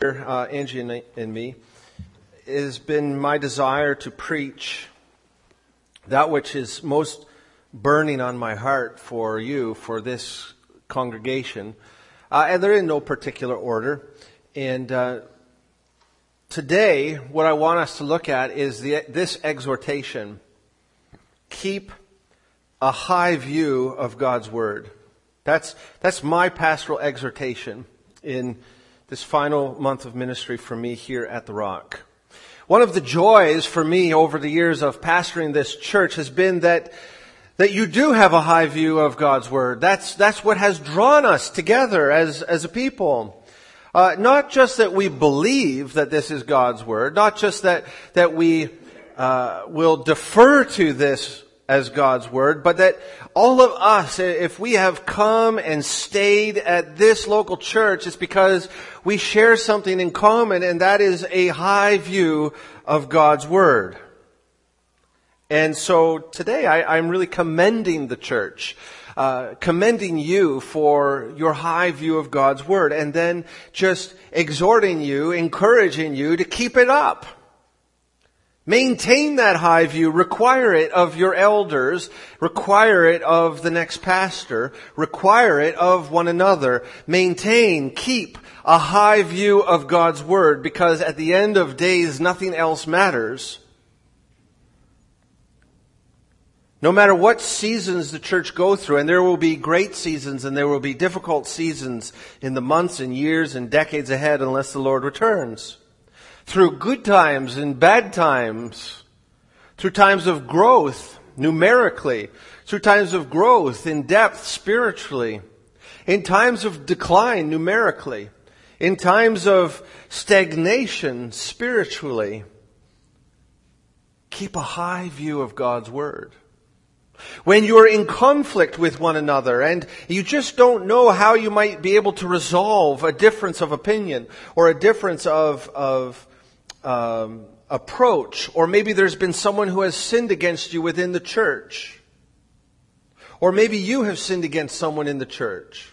uh, Angie and, and me, it has been my desire to preach that which is most burning on my heart for you, for this congregation. Uh, and they're in no particular order. And uh, today, what I want us to look at is the, this exhortation keep a high view of God's Word. That's, that's my pastoral exhortation in this final month of ministry for me here at the Rock. One of the joys for me over the years of pastoring this church has been that that you do have a high view of God's Word. That's, that's what has drawn us together as, as a people. Uh, not just that we believe that this is God's Word, not just that, that we uh, will defer to this as God's Word, but that all of us, if we have come and stayed at this local church, it's because we share something in common, and that is a high view of God's Word. And so today I, am really commending the church, uh, commending you for your high view of God's Word, and then just exhorting you, encouraging you to keep it up. Maintain that high view. Require it of your elders. Require it of the next pastor. Require it of one another. Maintain, keep a high view of God's Word because at the end of days nothing else matters. No matter what seasons the church go through, and there will be great seasons and there will be difficult seasons in the months and years and decades ahead unless the Lord returns. Through good times and bad times, through times of growth numerically, through times of growth in depth spiritually, in times of decline numerically, in times of stagnation spiritually, keep a high view of God's Word. When you're in conflict with one another and you just don't know how you might be able to resolve a difference of opinion or a difference of, of um, approach, or maybe there's been someone who has sinned against you within the church, or maybe you have sinned against someone in the church.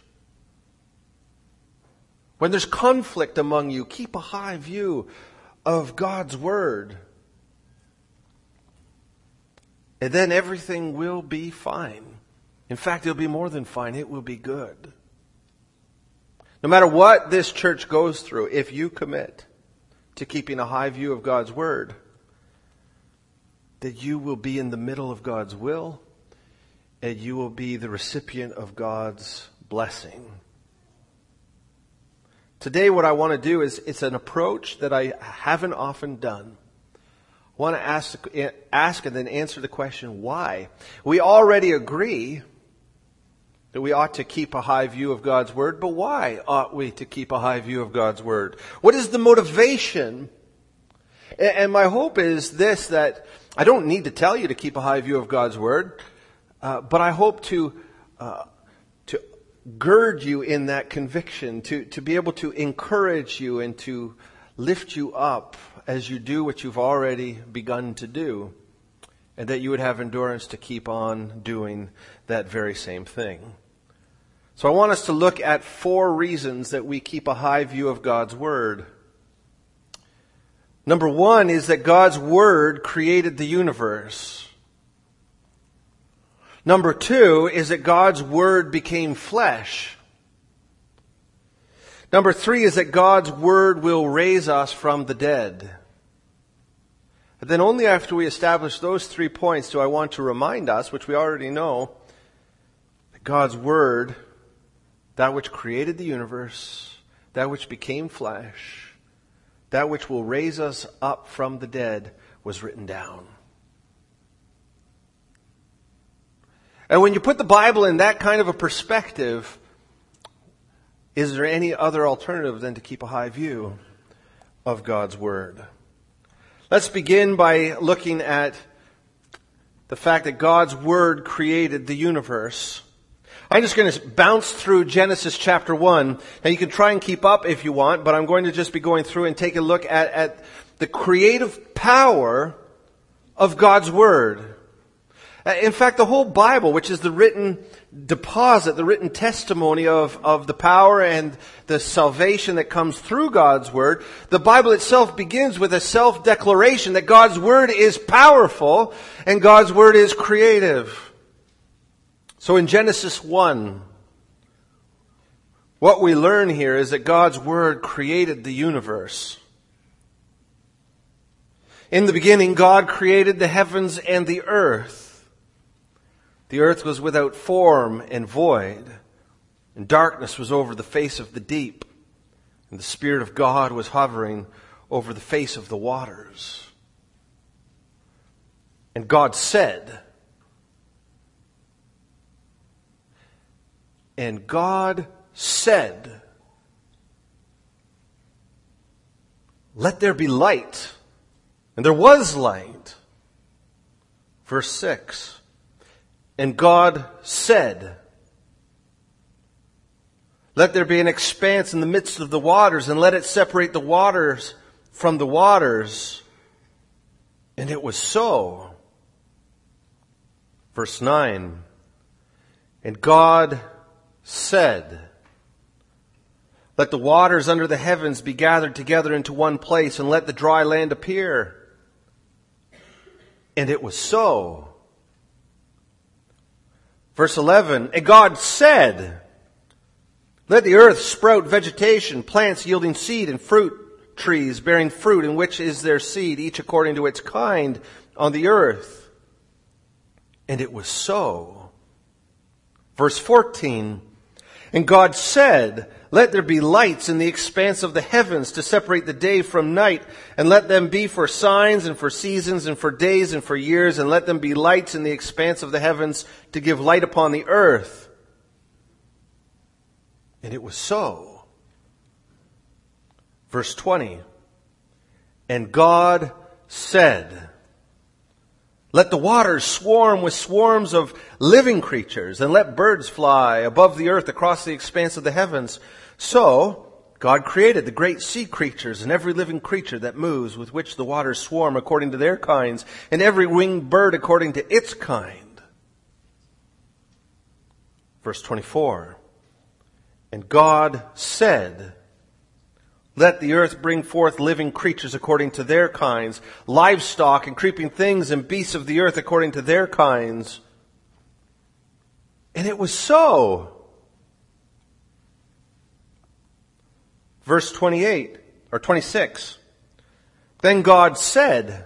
When there's conflict among you, keep a high view of God's Word. And then everything will be fine. In fact, it'll be more than fine. It will be good. No matter what this church goes through, if you commit to keeping a high view of God's Word, that you will be in the middle of God's will and you will be the recipient of God's blessing. Today, what I want to do is it's an approach that I haven't often done. I want to ask, ask and then answer the question, why? We already agree that we ought to keep a high view of God's Word, but why ought we to keep a high view of God's Word? What is the motivation? And my hope is this, that I don't need to tell you to keep a high view of God's Word, uh, but I hope to, uh, to gird you in that conviction, to, to be able to encourage you and to lift you up as you do what you've already begun to do, and that you would have endurance to keep on doing that very same thing. So I want us to look at four reasons that we keep a high view of God's Word. Number one is that God's Word created the universe. Number two is that God's Word became flesh. Number three is that God's Word will raise us from the dead. But then only after we establish those three points do I want to remind us, which we already know, that God's Word, that which created the universe, that which became flesh, that which will raise us up from the dead, was written down. And when you put the Bible in that kind of a perspective, is there any other alternative than to keep a high view of God's Word? Let's begin by looking at the fact that God's Word created the universe. I'm just going to bounce through Genesis chapter 1. Now you can try and keep up if you want, but I'm going to just be going through and take a look at, at the creative power of God's Word. Uh, in fact, the whole Bible, which is the written deposit, the written testimony of, of the power and the salvation that comes through God's Word, the Bible itself begins with a self-declaration that God's Word is powerful and God's Word is creative. So in Genesis 1, what we learn here is that God's Word created the universe. In the beginning, God created the heavens and the earth. The earth was without form and void, and darkness was over the face of the deep, and the Spirit of God was hovering over the face of the waters. And God said, and God said, let there be light. And there was light. Verse 6. And God said, Let there be an expanse in the midst of the waters, and let it separate the waters from the waters. And it was so. Verse 9. And God said, Let the waters under the heavens be gathered together into one place, and let the dry land appear. And it was so. Verse 11, and God said, let the earth sprout vegetation, plants yielding seed and fruit trees bearing fruit in which is their seed, each according to its kind on the earth. And it was so. Verse 14, and God said, let there be lights in the expanse of the heavens to separate the day from night, and let them be for signs and for seasons and for days and for years, and let them be lights in the expanse of the heavens to give light upon the earth. And it was so. Verse 20. And God said, let the waters swarm with swarms of living creatures, and let birds fly above the earth across the expanse of the heavens. So, God created the great sea creatures and every living creature that moves with which the waters swarm according to their kinds and every winged bird according to its kind. Verse 24. And God said, let the earth bring forth living creatures according to their kinds, livestock and creeping things and beasts of the earth according to their kinds. And it was so. Verse 28 or 26. Then God said,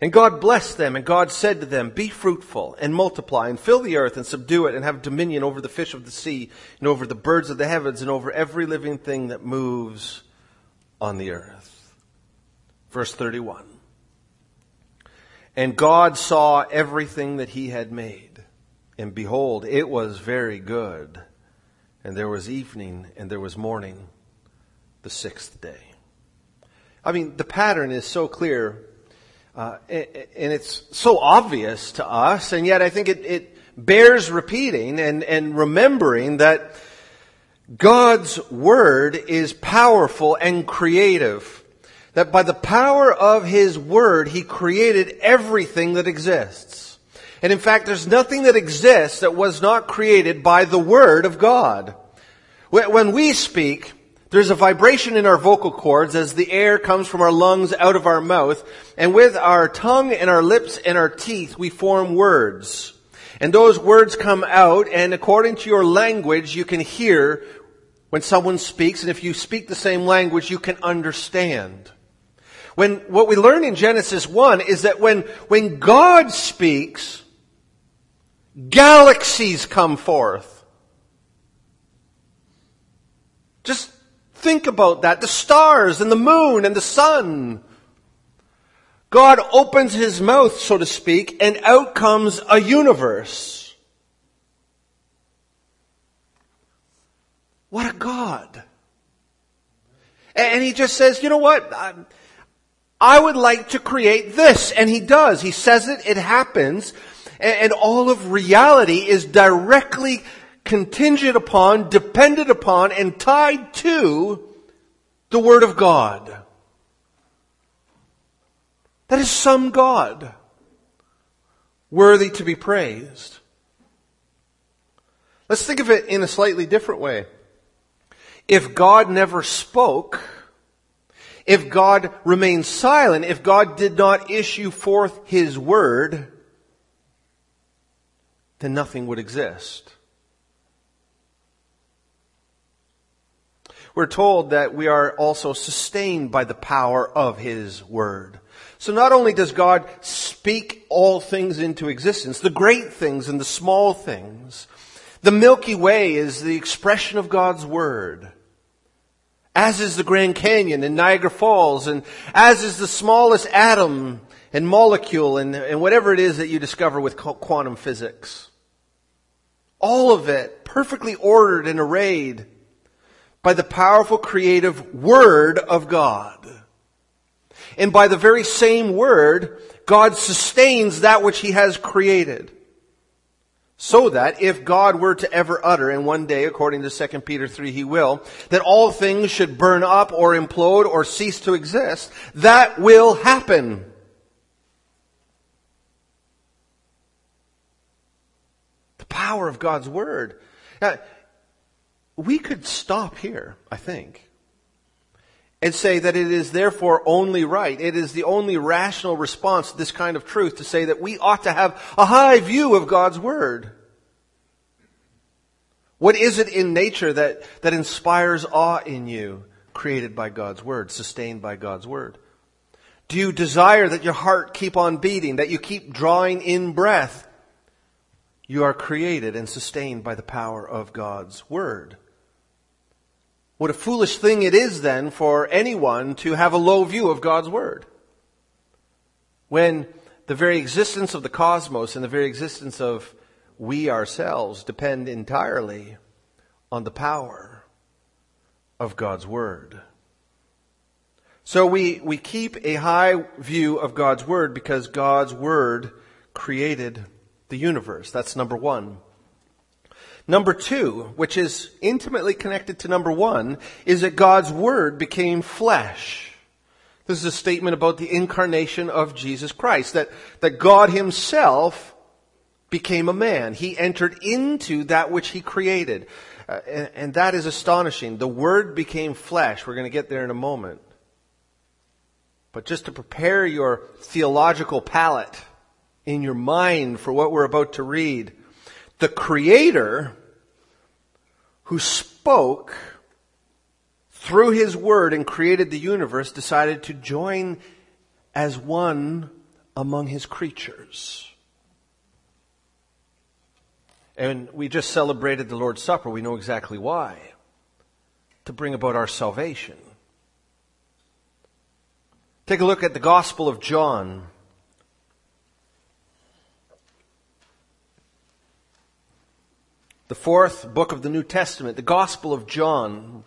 And God blessed them, and God said to them, Be fruitful and multiply, and fill the earth and subdue it, and have dominion over the fish of the sea, and over the birds of the heavens, and over every living thing that moves on the earth. Verse 31. And God saw everything that he had made, and behold, it was very good. And there was evening, and there was morning, the sixth day. I mean, the pattern is so clear, uh, and it's so obvious to us, and yet I think it, it bears repeating and, and remembering that God's Word is powerful and creative. That by the power of His Word, He created everything that exists. And in fact, there's nothing that exists that was not created by the Word of God. When we speak, there's a vibration in our vocal cords as the air comes from our lungs out of our mouth, and with our tongue and our lips and our teeth, we form words. And those words come out, and according to your language, you can hear when someone speaks, and if you speak the same language, you can understand. When, what we learn in Genesis 1 is that when, when God speaks, galaxies come forth. Just Think about that. The stars and the moon and the sun. God opens his mouth, so to speak, and out comes a universe. What a God. And he just says, you know what? I would like to create this. And he does. He says it, it happens. And all of reality is directly contingent upon, dependent upon, and tied to the Word of God. That is some God worthy to be praised. Let's think of it in a slightly different way. If God never spoke, if God remained silent, if God did not issue forth His word, then nothing would exist. We're told that we are also sustained by the power of His word. So not only does God speak all things into existence, the great things and the small things, the Milky Way is the expression of God's Word. As is the Grand Canyon and Niagara Falls, and as is the smallest atom and molecule and, and whatever it is that you discover with quantum physics. All of it perfectly ordered and arrayed by the powerful creative Word of God. And by the very same Word, God sustains that which He has created. So that if God were to ever utter, and one day, according to 2 Peter 3, he will, that all things should burn up or implode or cease to exist, that will happen. The power of God's Word. Now, we could stop here, I think, and say that it is therefore only right. It is the only rational response to this kind of truth to say that we ought to have a high view of God's Word. What is it in nature that, that inspires awe in you, created by God's Word, sustained by God's Word? Do you desire that your heart keep on beating, that you keep drawing in breath? You are created and sustained by the power of God's Word. What a foolish thing it is then for anyone to have a low view of God's Word. When the very existence of the cosmos and the very existence of we ourselves depend entirely on the power of God's Word. So we, we keep a high view of God's Word because God's Word created the universe. That's number one. Number two, which is intimately connected to number one, is that God's Word became flesh. This is a statement about the incarnation of Jesus Christ, that, that God Himself became a man. He entered into that which He created. Uh, and, and that is astonishing. The Word became flesh. We're going to get there in a moment. But just to prepare your theological palate in your mind for what we're about to read, the Creator who spoke through his word and created the universe decided to join as one among his creatures. And we just celebrated the Lord's Supper. We know exactly why. To bring about our salvation. Take a look at the Gospel of John. The fourth book of the New Testament, the Gospel of John.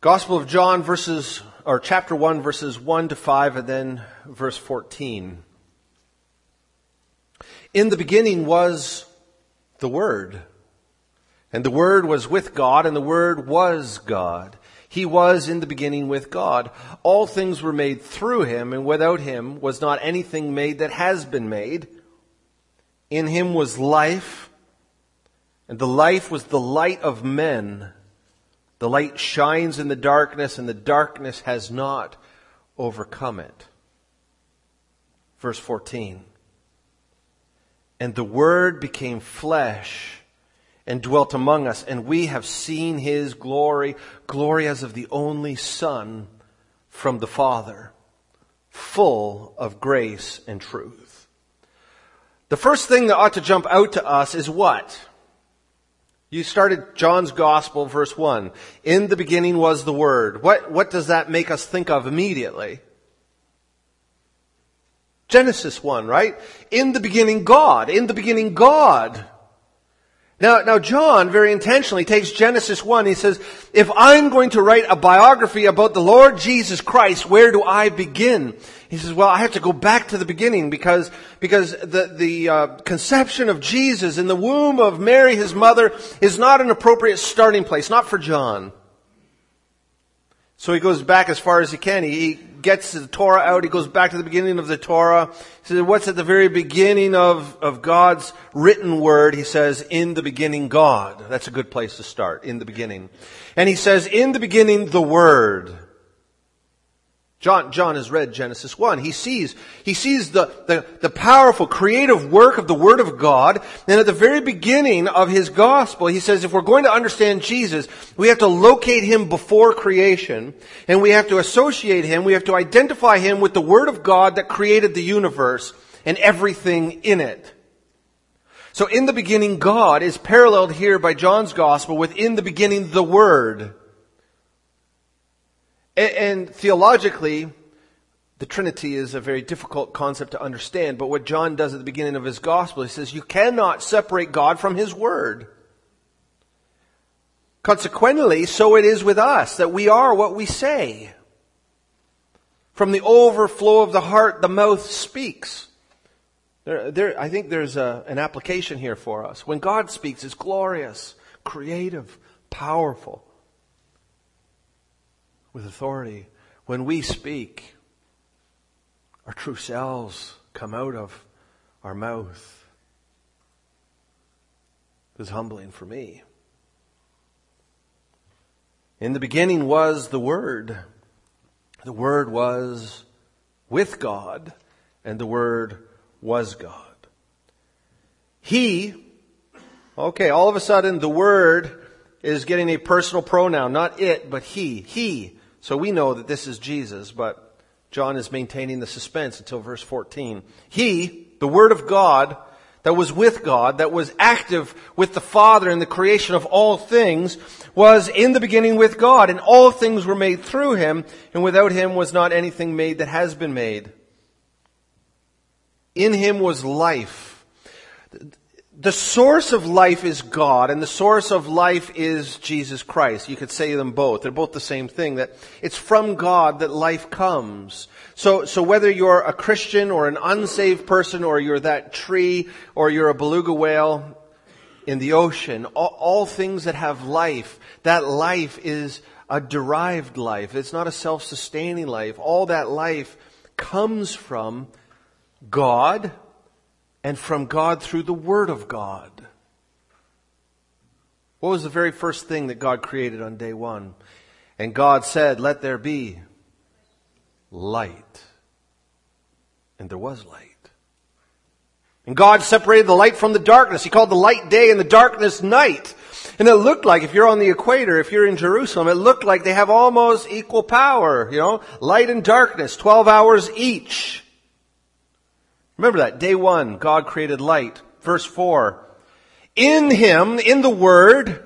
Gospel of John verses, or chapter 1 verses 1 to 5 and then verse 14. In the beginning was the Word and the Word was with God, and the Word was God. He was in the beginning with God. All things were made through him, and without him was not anything made that has been made. In him was life, and the life was the light of men. The light shines in the darkness, and the darkness has not overcome it. Verse 14. And the Word became flesh and dwelt among us, and we have seen his glory, glory as of the only Son from the Father, full of grace and truth. The first thing that ought to jump out to us is what? You started John's Gospel, verse 1. In the beginning was the Word. What, what does that make us think of immediately? Genesis 1, right? In the beginning, God. In the beginning, God. Now, now John very intentionally takes Genesis 1. He says, if I'm going to write a biography about the Lord Jesus Christ, where do I begin? He says, well, I have to go back to the beginning because, because the, the uh, conception of Jesus in the womb of Mary, his mother, is not an appropriate starting place, not for John. So he goes back as far as he can. He, gets the Torah out. He goes back to the beginning of the Torah. He says, what's at the very beginning of, of God's written word? He says, in the beginning, God. That's a good place to start, in the beginning. And he says, in the beginning, the Word. John, John has read Genesis 1. He sees, he sees the, the, the, powerful creative work of the Word of God. And at the very beginning of his gospel, he says if we're going to understand Jesus, we have to locate him before creation. And we have to associate him, we have to identify him with the Word of God that created the universe and everything in it. So in the beginning, God is paralleled here by John's gospel with in the beginning, the Word. And, and theologically, the Trinity is a very difficult concept to understand, but what John does at the beginning of his gospel, he says, you cannot separate God from his word. Consequently, so it is with us, that we are what we say. From the overflow of the heart, the mouth speaks. There, there, I think there's a, an application here for us. When God speaks, it's glorious, creative, powerful with authority. When we speak, our true selves come out of our mouth. It was humbling for me. In the beginning was the Word. The Word was with God, and the Word was God. He, okay, all of a sudden the Word is getting a personal pronoun, not it, but he. He so we know that this is Jesus, but John is maintaining the suspense until verse 14. He, the Word of God, that was with God, that was active with the Father in the creation of all things, was in the beginning with God, and all things were made through him, and without him was not anything made that has been made. In him was life the source of life is God and the source of life is Jesus Christ. You could say them both. They're both the same thing that it's from God that life comes. So, so whether you're a Christian or an unsaved person or you're that tree or you're a beluga whale in the ocean, all, all things that have life, that life is a derived life. It's not a self-sustaining life. All that life comes from God, and from God through the Word of God. What was the very first thing that God created on day one? And God said, let there be light. And there was light. And God separated the light from the darkness. He called the light day and the darkness night. And it looked like, if you're on the equator, if you're in Jerusalem, it looked like they have almost equal power, you know, light and darkness, 12 hours each. Remember that. Day one, God created light. Verse four. In Him, in the Word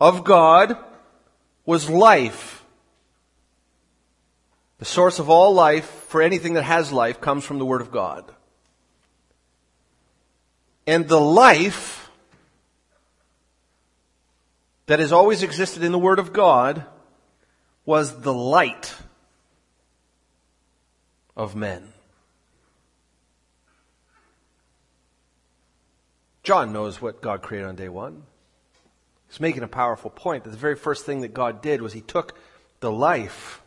of God, was life. The source of all life, for anything that has life, comes from the Word of God. And the life that has always existed in the Word of God was the light of men. John knows what God created on day one. He's making a powerful point that the very first thing that God did was he took the life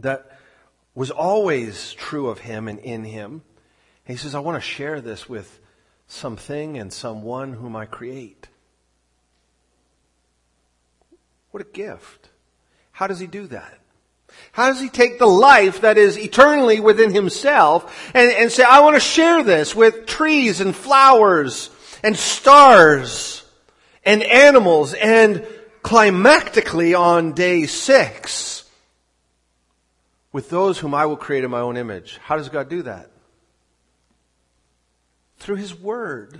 that was always true of him and in him. And he says, I want to share this with something and someone whom I create. What a gift. How does he do that? How does he take the life that is eternally within himself and, and say, I want to share this with trees and flowers and stars and animals and climactically on day six with those whom I will create in my own image. How does God do that? Through His Word.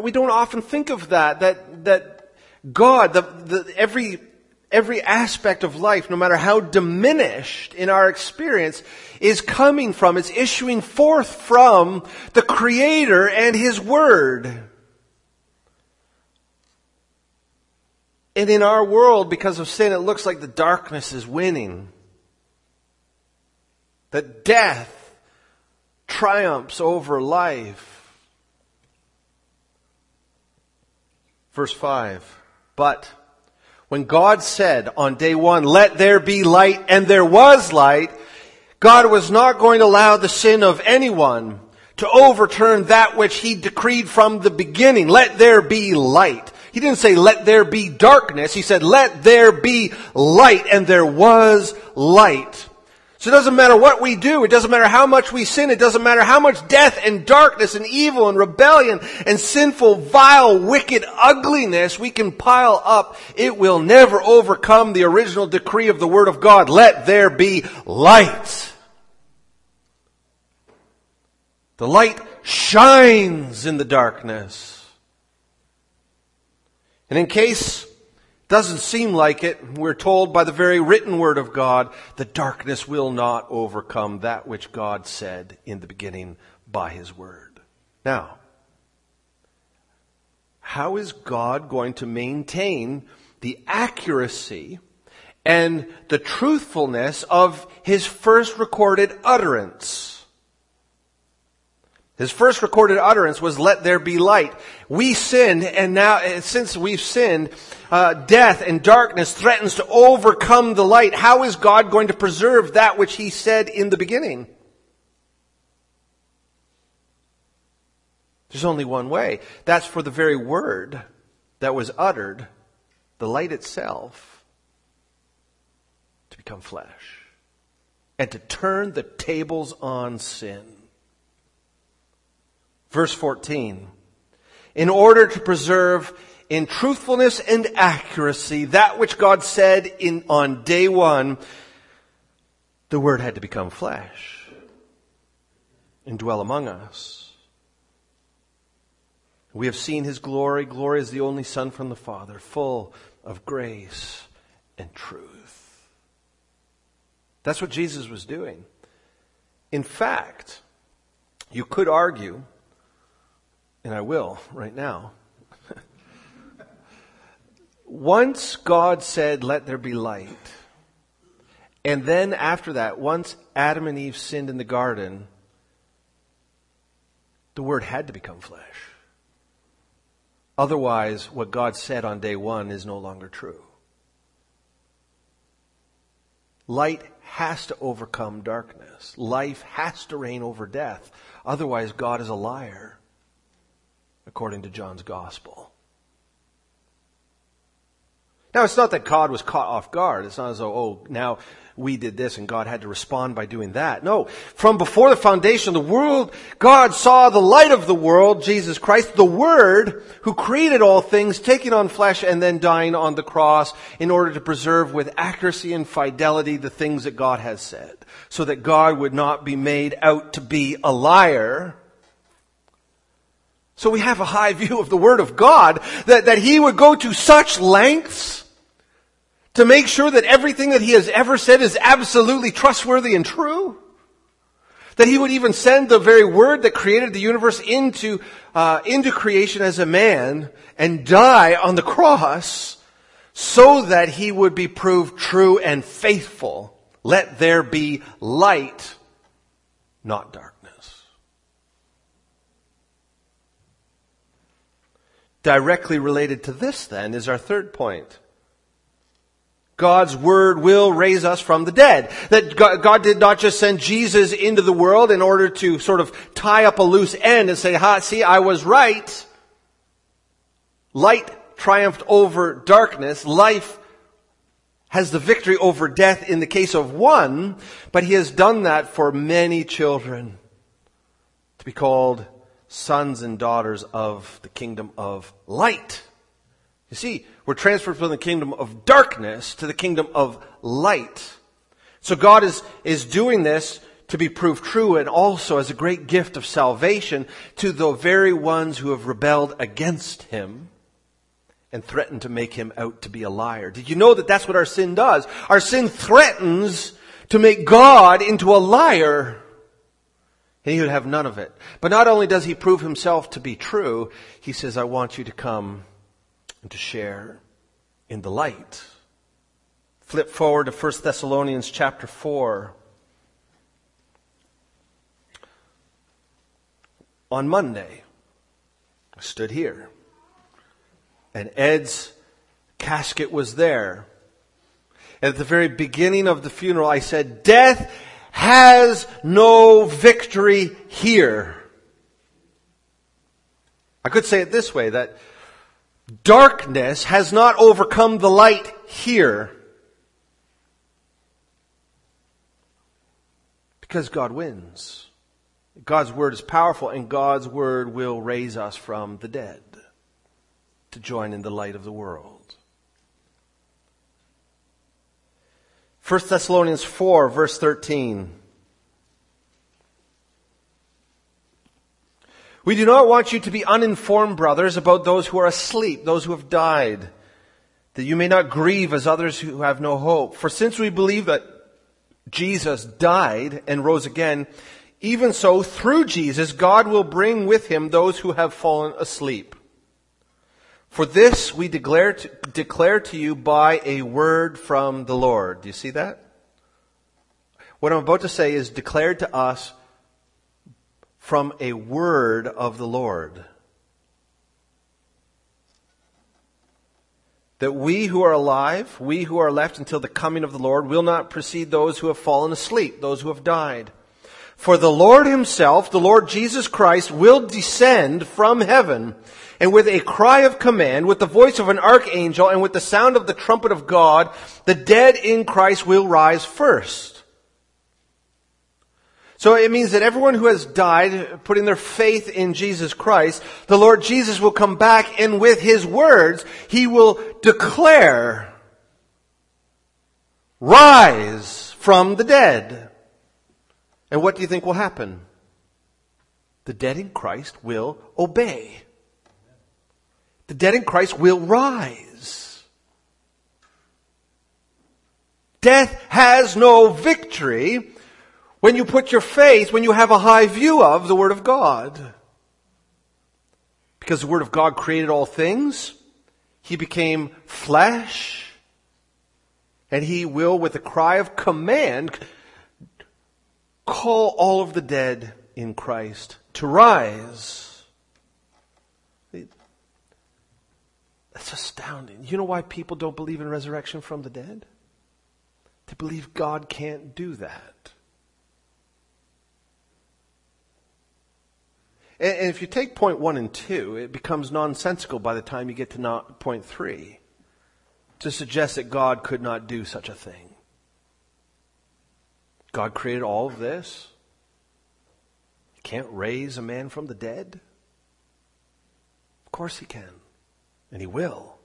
We don't often think of that, that, that God, the, the, every, every aspect of life, no matter how diminished in our experience, is coming from, is issuing forth from the Creator and His Word. And in our world, because of sin, it looks like the darkness is winning. That death triumphs over life. Verse 5. But when God said on day one, let there be light, and there was light, God was not going to allow the sin of anyone to overturn that which he decreed from the beginning. Let there be light. He didn't say let there be darkness. He said let there be light and there was light. So it doesn't matter what we do. It doesn't matter how much we sin. It doesn't matter how much death and darkness and evil and rebellion and sinful, vile, wicked ugliness we can pile up. It will never overcome the original decree of the Word of God. Let there be light. The light shines in the darkness. And in case doesn't seem like it, we're told by the very written word of God, the darkness will not overcome that which God said in the beginning by his word. Now, how is God going to maintain the accuracy and the truthfulness of his first recorded utterance? His first recorded utterance was, let there be light. We sinned, and now, since we've sinned, uh, death and darkness threatens to overcome the light. How is God going to preserve that which He said in the beginning? There's only one way. That's for the very word that was uttered, the light itself, to become flesh. And to turn the tables on sin. Verse 14. In order to preserve in truthfulness and accuracy that which God said in, on day one, the Word had to become flesh and dwell among us. We have seen His glory. Glory is the only Son from the Father, full of grace and truth. That's what Jesus was doing. In fact, you could argue and I will right now. once God said, let there be light, and then after that, once Adam and Eve sinned in the garden, the Word had to become flesh. Otherwise, what God said on day one is no longer true. Light has to overcome darkness. Life has to reign over death. Otherwise, God is a liar according to John's gospel. Now, it's not that God was caught off guard. It's not as though, oh, now we did this and God had to respond by doing that. No. From before the foundation of the world, God saw the light of the world, Jesus Christ, the Word, who created all things, taking on flesh and then dying on the cross in order to preserve with accuracy and fidelity the things that God has said. So that God would not be made out to be a liar so we have a high view of the Word of God that, that He would go to such lengths to make sure that everything that He has ever said is absolutely trustworthy and true. That He would even send the very Word that created the universe into, uh, into creation as a man and die on the cross so that He would be proved true and faithful. Let there be light, not dark. Directly related to this then is our third point. God's word will raise us from the dead. That God did not just send Jesus into the world in order to sort of tie up a loose end and say, ha, see, I was right. Light triumphed over darkness. Life has the victory over death in the case of one, but he has done that for many children to be called sons and daughters of the kingdom of light. You see, we're transferred from the kingdom of darkness to the kingdom of light. So God is, is doing this to be proved true and also as a great gift of salvation to the very ones who have rebelled against him and threatened to make him out to be a liar. Did you know that that's what our sin does? Our sin threatens to make God into a liar. And he would have none of it. But not only does he prove himself to be true, he says, I want you to come and to share in the light. Flip forward to 1 Thessalonians chapter 4. On Monday, I stood here, and Ed's casket was there. At the very beginning of the funeral, I said, Death has no victory here. I could say it this way that darkness has not overcome the light here. Because God wins. God's word is powerful and God's word will raise us from the dead to join in the light of the world. 1 Thessalonians 4 verse 13. We do not want you to be uninformed, brothers, about those who are asleep, those who have died, that you may not grieve as others who have no hope. For since we believe that Jesus died and rose again, even so, through Jesus, God will bring with him those who have fallen asleep. For this we declare to, declare to you by a word from the Lord. Do you see that? What I'm about to say is declared to us from a word of the Lord. That we who are alive, we who are left until the coming of the Lord, will not precede those who have fallen asleep, those who have died. For the Lord himself, the Lord Jesus Christ, will descend from heaven, and with a cry of command, with the voice of an archangel, and with the sound of the trumpet of God, the dead in Christ will rise first. So it means that everyone who has died, putting their faith in Jesus Christ, the Lord Jesus will come back and with His words, He will declare, rise from the dead. And what do you think will happen? The dead in Christ will obey. The dead in Christ will rise. Death has no victory when you put your faith, when you have a high view of the Word of God. Because the Word of God created all things, He became flesh, and He will, with a cry of command, call all of the dead in Christ to rise. That's astounding. You know why people don't believe in resurrection from the dead? They believe God can't do that. And, if you take point one and two, it becomes nonsensical by the time you get to point three to suggest that God could not do such a thing. God created all of this. He can't raise a man from the dead. Of course he can. And he will.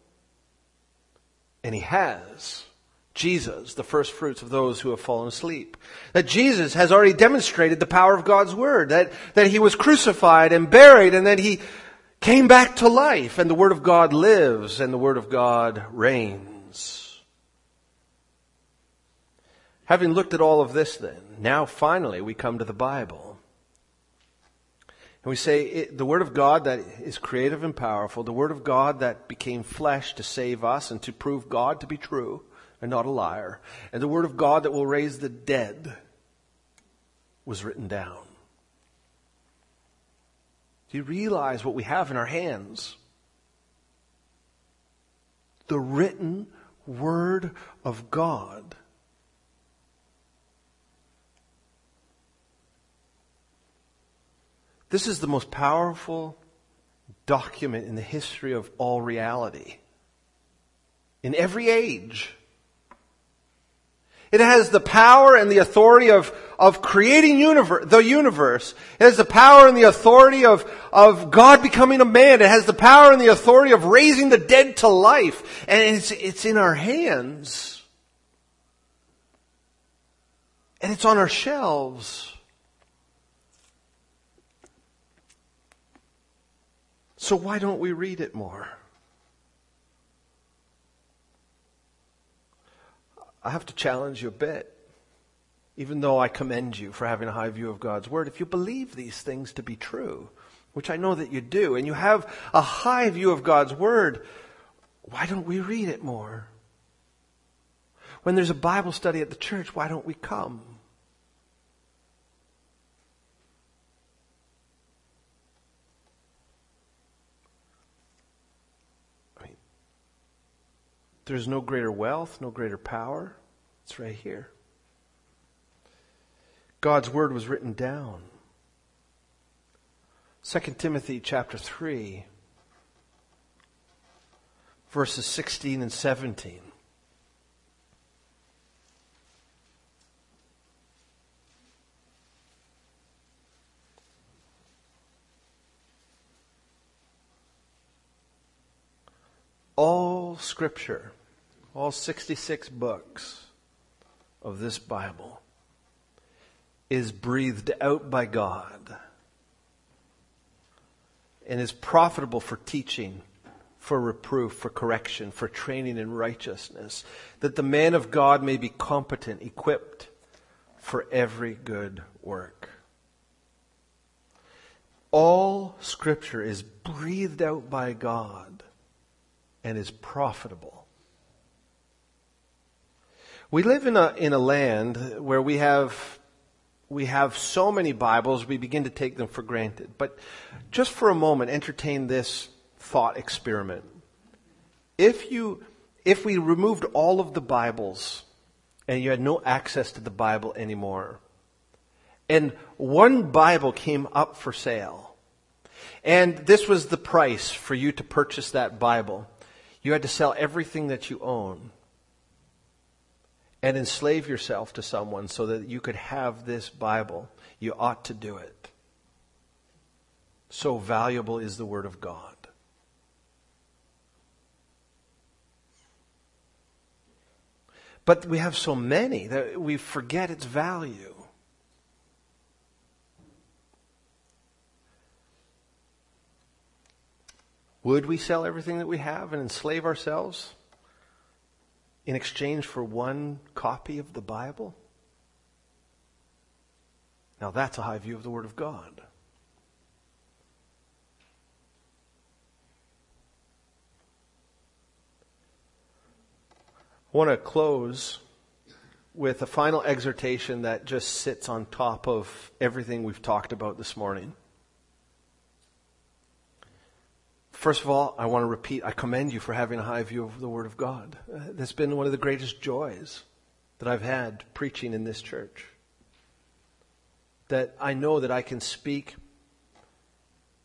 And he has. Jesus, the first fruits of those who have fallen asleep. That Jesus has already demonstrated the power of God's Word. That, that He was crucified and buried and that He came back to life and the Word of God lives and the Word of God reigns. Having looked at all of this then, now finally we come to the Bible. And we say it, the Word of God that is creative and powerful, the Word of God that became flesh to save us and to prove God to be true and not a liar. And the word of God that will raise the dead was written down. Do you realize what we have in our hands? The written word of God. This is the most powerful document in the history of all reality. In every age. It has the power and the authority of, of creating universe, the universe. It has the power and the authority of, of God becoming a man. It has the power and the authority of raising the dead to life. And it's, it's in our hands. And it's on our shelves. So why don't we read it more? I have to challenge you a bit. Even though I commend you for having a high view of God's Word, if you believe these things to be true, which I know that you do, and you have a high view of God's Word, why don't we read it more? When there's a Bible study at the church, why don't we come? There's no greater wealth, no greater power. It's right here. God's word was written down. 2 Timothy chapter 3 verses 16 and 17. All scripture, all 66 books of this Bible is breathed out by God and is profitable for teaching, for reproof, for correction, for training in righteousness, that the man of God may be competent, equipped for every good work. All scripture is breathed out by God and is profitable. We live in a, in a land where we have, we have so many Bibles, we begin to take them for granted. But just for a moment, entertain this thought experiment. If you, if we removed all of the Bibles and you had no access to the Bible anymore, and one Bible came up for sale, and this was the price for you to purchase that Bible, you had to sell everything that you own and enslave yourself to someone so that you could have this Bible. You ought to do it. So valuable is the Word of God. But we have so many that we forget its value. Would we sell everything that we have and enslave ourselves in exchange for one copy of the Bible? Now that's a high view of the Word of God. I want to close with a final exhortation that just sits on top of everything we've talked about this morning. First of all, I want to repeat, I commend you for having a high view of the Word of God. Uh, that's been one of the greatest joys that I've had preaching in this church. That I know that I can speak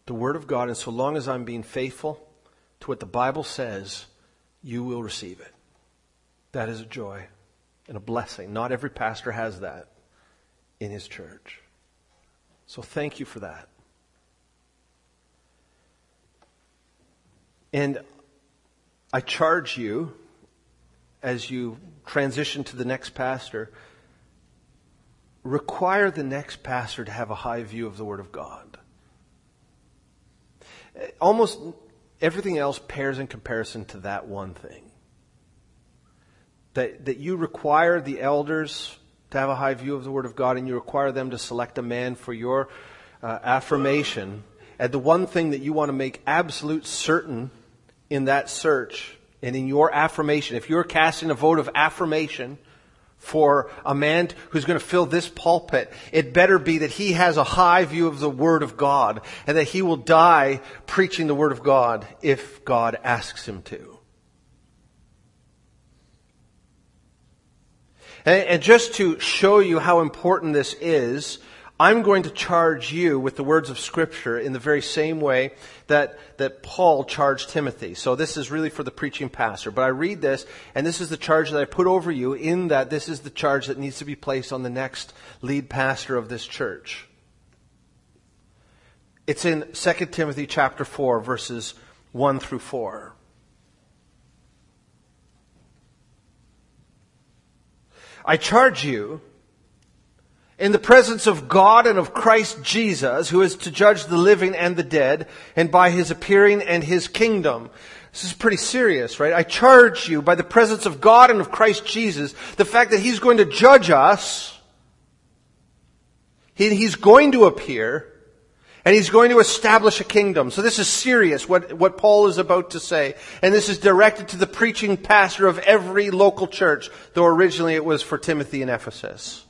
the Word of God, and so long as I'm being faithful to what the Bible says, you will receive it. That is a joy and a blessing. Not every pastor has that in his church. So thank you for that. And I charge you, as you transition to the next pastor, require the next pastor to have a high view of the Word of God. Almost everything else pairs in comparison to that one thing. That, that you require the elders to have a high view of the Word of God and you require them to select a man for your uh, affirmation. And the one thing that you want to make absolute certain in that search and in your affirmation, if you're casting a vote of affirmation for a man who's going to fill this pulpit, it better be that he has a high view of the Word of God and that he will die preaching the Word of God if God asks him to. And, just to show you how important this is, I'm going to charge you with the words of Scripture in the very same way that, that Paul charged Timothy. So this is really for the preaching pastor. But I read this, and this is the charge that I put over you, in that this is the charge that needs to be placed on the next lead pastor of this church. It's in 2 Timothy chapter 4, verses 1 through 4. I charge you in the presence of God and of Christ Jesus, who is to judge the living and the dead, and by his appearing and his kingdom. This is pretty serious, right? I charge you by the presence of God and of Christ Jesus, the fact that he's going to judge us, he, he's going to appear, and he's going to establish a kingdom. So this is serious, what, what Paul is about to say. And this is directed to the preaching pastor of every local church, though originally it was for Timothy in Ephesus.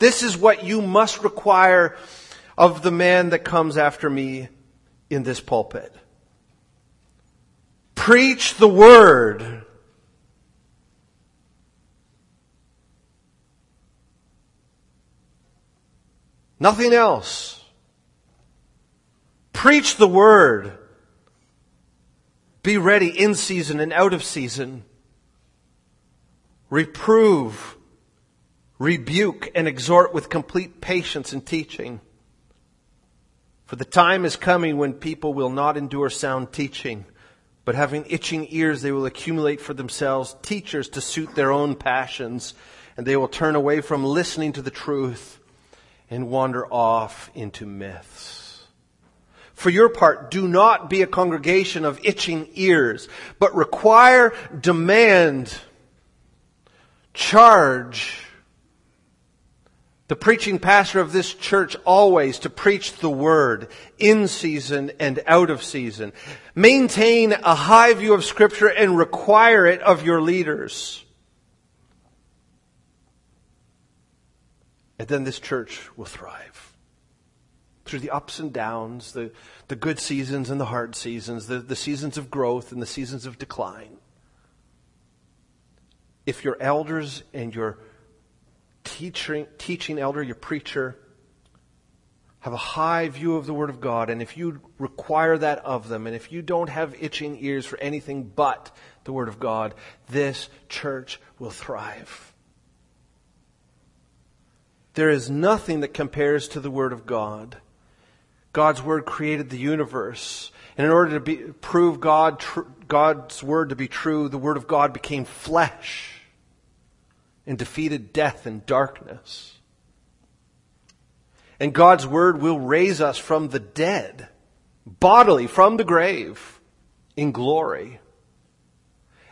This is what you must require of the man that comes after me in this pulpit. Preach the word. Nothing else. Preach the word. Be ready in season and out of season. Reprove rebuke and exhort with complete patience and teaching. For the time is coming when people will not endure sound teaching, but having itching ears, they will accumulate for themselves teachers to suit their own passions, and they will turn away from listening to the truth and wander off into myths. For your part, do not be a congregation of itching ears, but require, demand, charge, the preaching pastor of this church always to preach the word in season and out of season. Maintain a high view of scripture and require it of your leaders. And then this church will thrive. Through the ups and downs, the, the good seasons and the hard seasons, the, the seasons of growth and the seasons of decline. If your elders and your teaching, teaching elder, your preacher, have a high view of the Word of God, and if you require that of them, and if you don't have itching ears for anything but the Word of God, this church will thrive. There is nothing that compares to the Word of God. God's Word created the universe. And in order to be, prove God, tr- God's Word to be true, the Word of God became flesh and defeated death and darkness. And God's word will raise us from the dead, bodily, from the grave, in glory.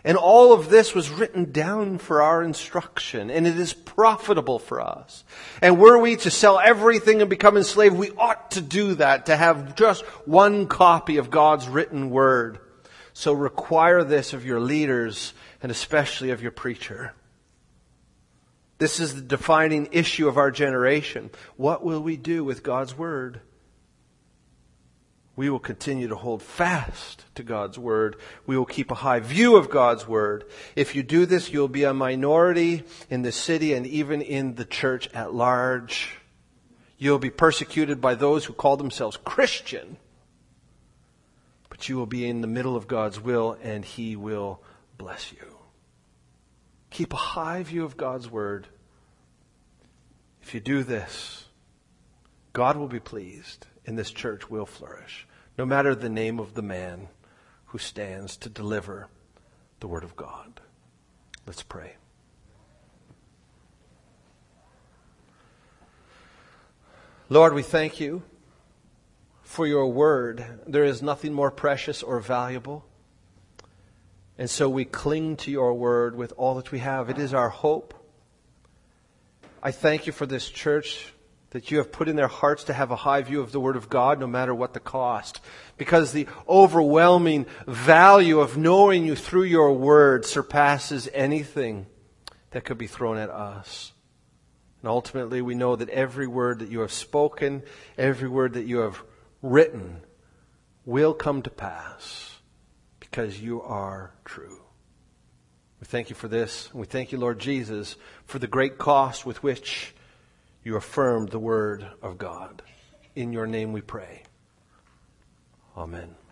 And all of this was written down for our instruction, and it is profitable for us. And were we to sell everything and become enslaved, we ought to do that, to have just one copy of God's written word. So require this of your leaders, and especially of your preacher. This is the defining issue of our generation. What will we do with God's Word? We will continue to hold fast to God's Word. We will keep a high view of God's Word. If you do this, you'll be a minority in the city and even in the church at large. You'll be persecuted by those who call themselves Christian. But you will be in the middle of God's will and He will bless you. Keep a high view of God's Word. If you do this, God will be pleased and this church will flourish, no matter the name of the man who stands to deliver the Word of God. Let's pray. Lord, we thank you for your word. There is nothing more precious or valuable. And so we cling to your word with all that we have. It is our hope. I thank you for this church that you have put in their hearts to have a high view of the Word of God no matter what the cost. Because the overwhelming value of knowing you through your Word surpasses anything that could be thrown at us. And ultimately, we know that every word that you have spoken, every word that you have written, will come to pass because you are true. We thank you for this. We thank you, Lord Jesus, for the great cost with which you affirmed the word of God. In your name we pray. Amen.